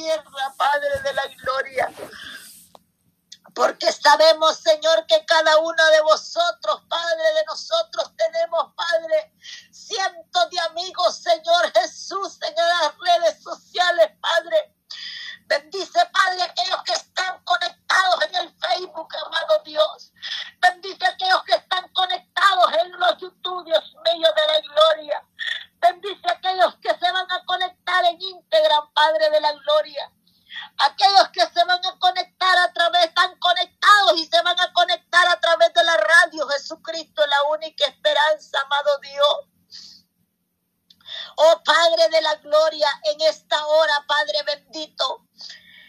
tierra, Padre de la gloria. Porque sabemos, Señor, que cada uno de vosotros, Padre de nosotros, tenemos, Padre, cientos de amigos, Señor Jesús, en las redes sociales, Padre. Bendice, Padre, aquellos que están conectados en el Facebook, amado Dios. Bendice aquellos que están conectados en los YouTube, Dios mío de la gloria. Bendice aquellos que se van a conectar en Instagram, Padre de la gloria. Aquellos que se van a conectar a través, están conectados y se van a conectar a través de la radio. Jesucristo, la única esperanza, amado Dios. Oh Padre de la gloria, en esta hora, Padre bendito,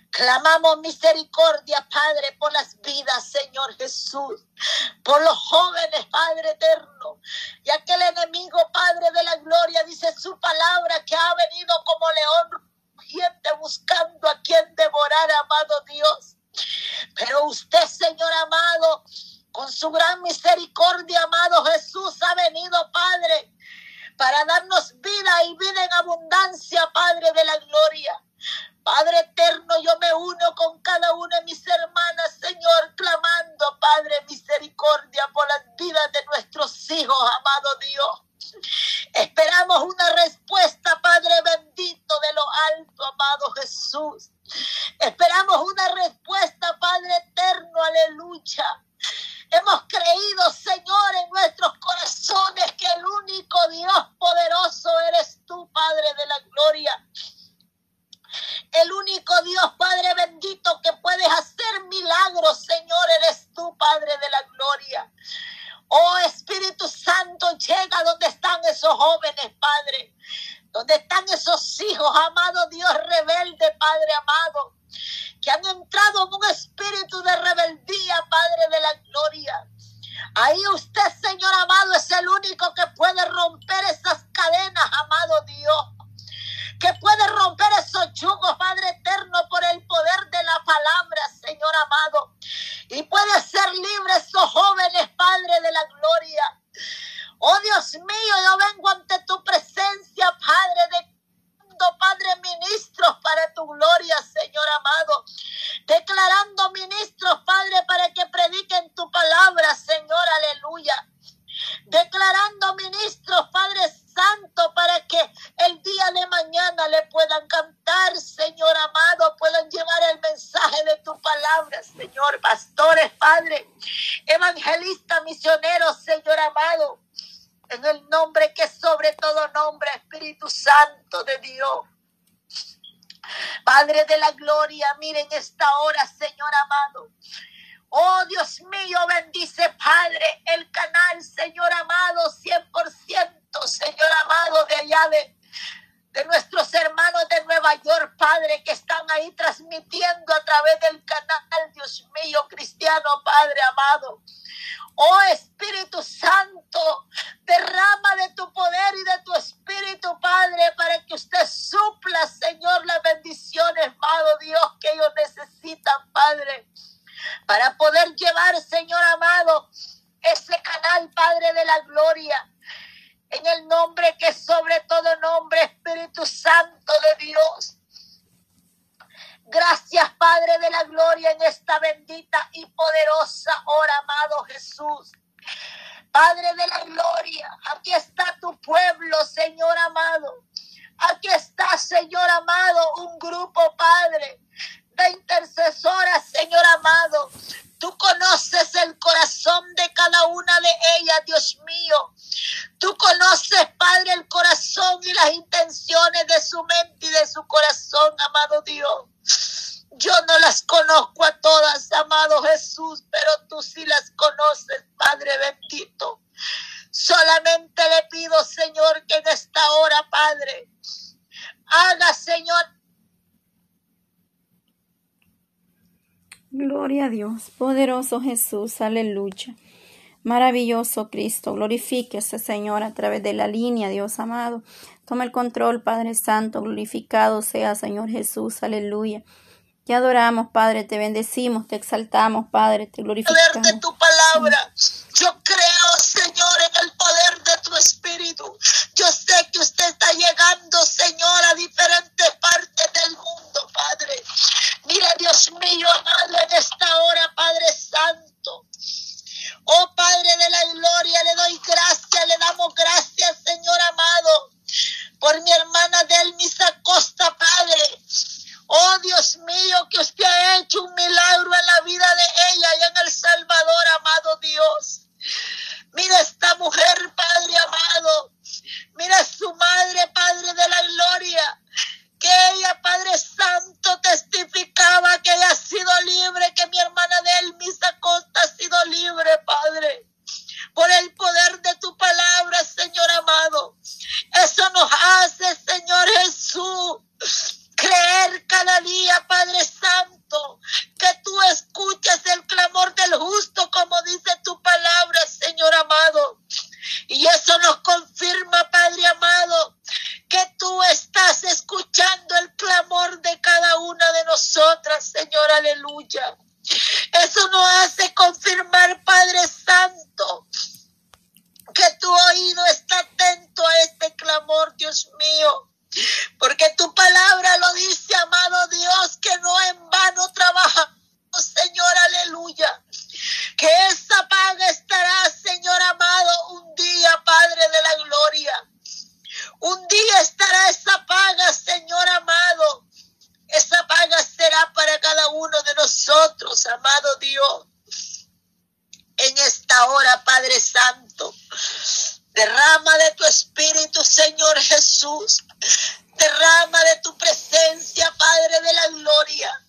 clamamos misericordia, Padre, por las vidas, Señor Jesús, por los jóvenes, Padre eterno, ya que el enemigo, Padre de la gloria, dice su palabra que ha venido como león buscando a quien devorar, amado Dios. Pero usted, Señor amado, con su gran misericordia, amado Jesús, ha venido, Padre, para darnos vida y vida en abundancia, Padre de la gloria. Padre eterno, yo me uno con cada una de mis hermanas, Señor, clamando, Padre, misericordia por las vidas de nuestros hijos, amado Dios. Esperamos una respuesta, Padre bendito de lo alto, amado Jesús. Esperamos una respuesta, Padre eterno, aleluya. Hemos creído, Señor, en nuestros corazones que el único Dios poderoso eres tú, Padre de la gloria. El único Dios, Padre bendito, que puedes hacer milagros, Señor, eres tú, Padre de la gloria. Oh Espíritu Santo, llega donde están esos jóvenes, Padre. Donde están esos hijos, amado Dios rebelde, Padre amado. Que han entrado en un espíritu de rebeldía, Padre de la gloria. Ahí usted, Señor amado, es el único que puede romper esas cadenas, amado Dios que puede romper esos yugos, Padre eterno, por el poder de la palabra, Señor amado. Y puede ser libre esos jóvenes, Padre de la gloria. Oh Dios mío, yo vengo ante tu presencia, Padre de Padre, ministros para tu gloria, Señor amado. Declarando ministros, Padre, para que prediquen tu palabra, Señor, aleluya. Declarando ministros, Padre Santo, para que el día de mañana le puedan cantar, Señor amado, puedan llevar el mensaje de tu palabra, Señor. Pastores, Padre, evangelistas, misioneros, Señor amado en el nombre que sobre todo nombre, Espíritu Santo de Dios. Padre de la gloria, miren esta hora, Señor amado. Oh Dios mío, bendice Padre el canal, Señor amado, 100%, Señor amado, de allá de, de nuestros hermanos de Nueva York, Padre, que están ahí transmitiendo a través del canal, Dios mío, cristiano, Padre amado. Oh Espíritu Santo, derrama de tu poder y de tu Espíritu, Padre, para que usted supla, Señor, las bendiciones, amado Dios, que ellos necesitan, Padre, para poder llevar, Señor amado, ese canal, Padre de la gloria. En el nombre que sobre todo nombre, Espíritu Santo de Dios. Gracias, Padre de la gloria, en esta bendita y poderosa hora, amado Jesús. Padre de la gloria, aquí está tu pueblo, Señor amado. Aquí está, Señor amado, un grupo, Padre, intercesoras, Señor amado. Tú conoces el corazón de cada una de ellas, Dios mío. Tú conoces, Padre, el corazón y las intenciones de su mente y de su corazón, amado Dios. Yo no las conozco a todas, amado Jesús, pero tú sí las conoces, Padre bendito. Solamente le pido, Señor, que en esta hora, Padre, haga, Señor. Gloria a Dios, poderoso Jesús, aleluya. Maravilloso Cristo, glorifíquese Señor a través de la línea, Dios amado. Toma el control, Padre Santo, glorificado sea Señor Jesús, aleluya. Te adoramos, Padre, te bendecimos, te exaltamos, Padre, te glorificamos. tu palabra. día, Padre Padre Santo. Derrama de tu Espíritu, Señor Jesús. Derrama de tu presencia, Padre de la Gloria.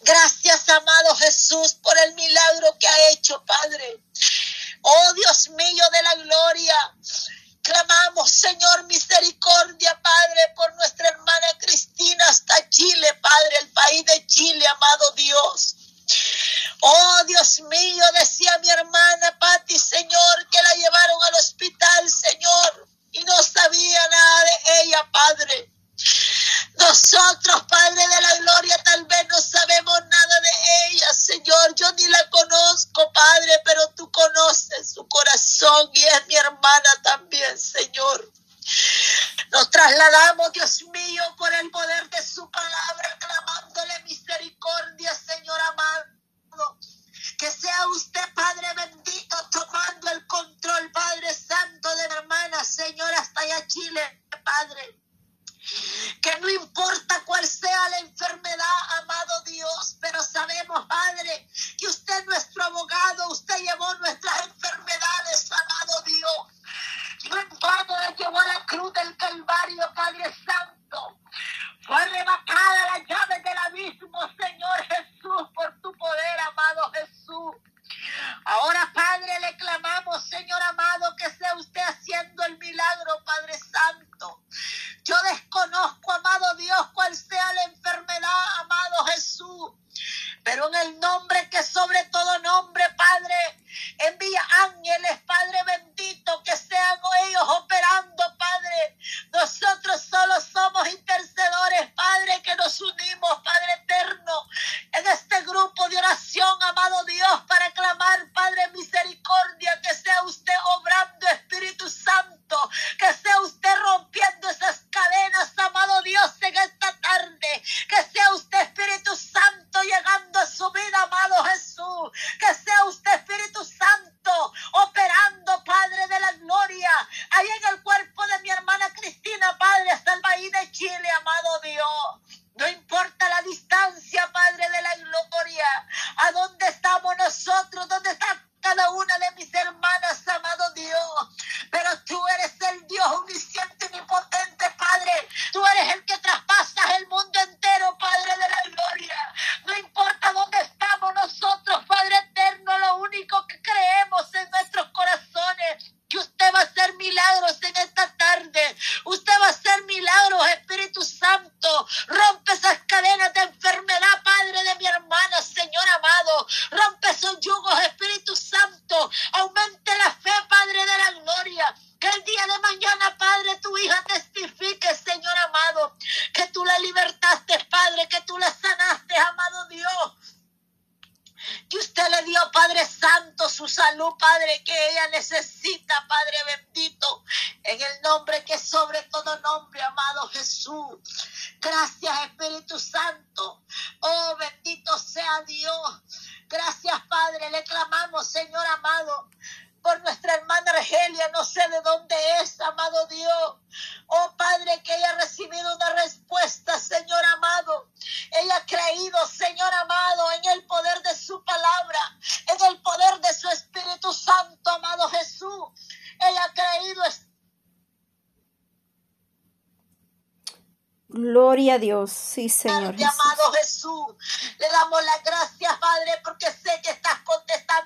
Gracias, amado Jesús, por el milagro que ha hecho, Padre. Oh Dios mío de la Gloria. Clamamos, Señor, misericordia, Padre, por nuestra hermana Cristina hasta Chile, Padre, el país de Chile, amado Dios. Oh Dios mío, decía mi hermana, Señor, Padre, que ella necesita no sé de dónde es, amado Dios. Oh Padre, que ella ha recibido una respuesta, Señor amado. Ella ha creído, Señor amado, en el poder de su palabra, en el poder de su Espíritu Santo, amado Jesús. Ella ha creído. Gloria a Dios, sí, Señor. Amado Jesús, le damos las gracias, Padre, porque sé que estás contestando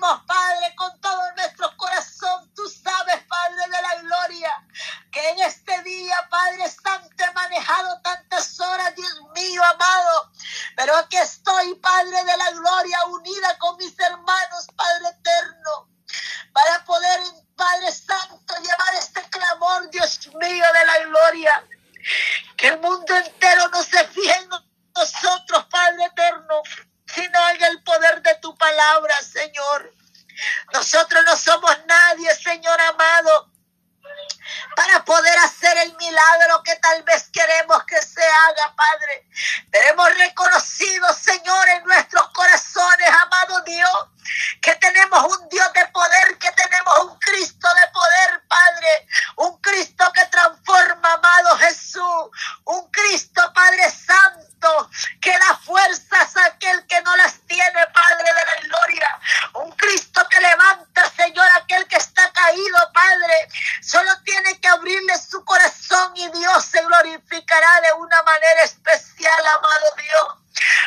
Padre, con todo nuestro corazón. Tú sabes, Padre de la gloria, que en este día, Padre Santo, he manejado tantas horas, Dios mío, amado. Pero aquí estoy, Padre de la gloria, unida con mis hermanos, Padre eterno, para poder, Padre Santo, llevar este clamor, Dios mío, de la gloria. Que el mundo entero no se fije en nosotros, Padre eterno, sino en el poder de tu palabra, Señor. Nosotros no somos nadie, Señor amado, para poder hacer el milagro que tal vez queremos que se haga, Padre. Pero hemos reconocido, Señor, en nuestros corazones, amado Dios, que tenemos un Dios de poder, que tenemos un Cristo de poder, Padre, un Cristo que transforma, amado Jesús, un Cristo, Padre Santo, que da fuerzas a aquel que no las tiene, Padre de la gloria, un Cristo que levanta, Señor, aquel que está caído, Padre, solo tiene que abrirle su corazón y Dios se glorificará de una manera especial, amado Dios.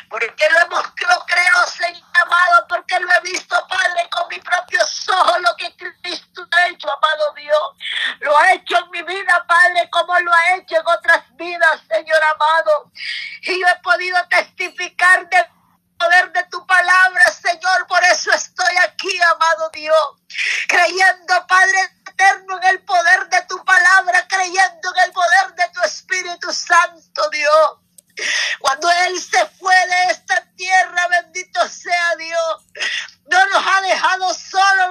Porque lo hemos, lo creo, Señor amado, porque lo he visto, Padre, con mis propios ojos, lo que Cristo ha hecho, amado Dios. Lo ha hecho en mi vida, Padre, como lo ha hecho en otras vidas, Señor amado. Y yo he podido testificar del poder de tu palabra, Señor. Por eso estoy aquí, amado Dios, creyendo, Padre eterno, en el poder de tu palabra, creyendo en el poder de tu Espíritu Santo, Dios. Cuando Él se fue de esta tierra, bendito sea Dios, no nos ha dejado solo,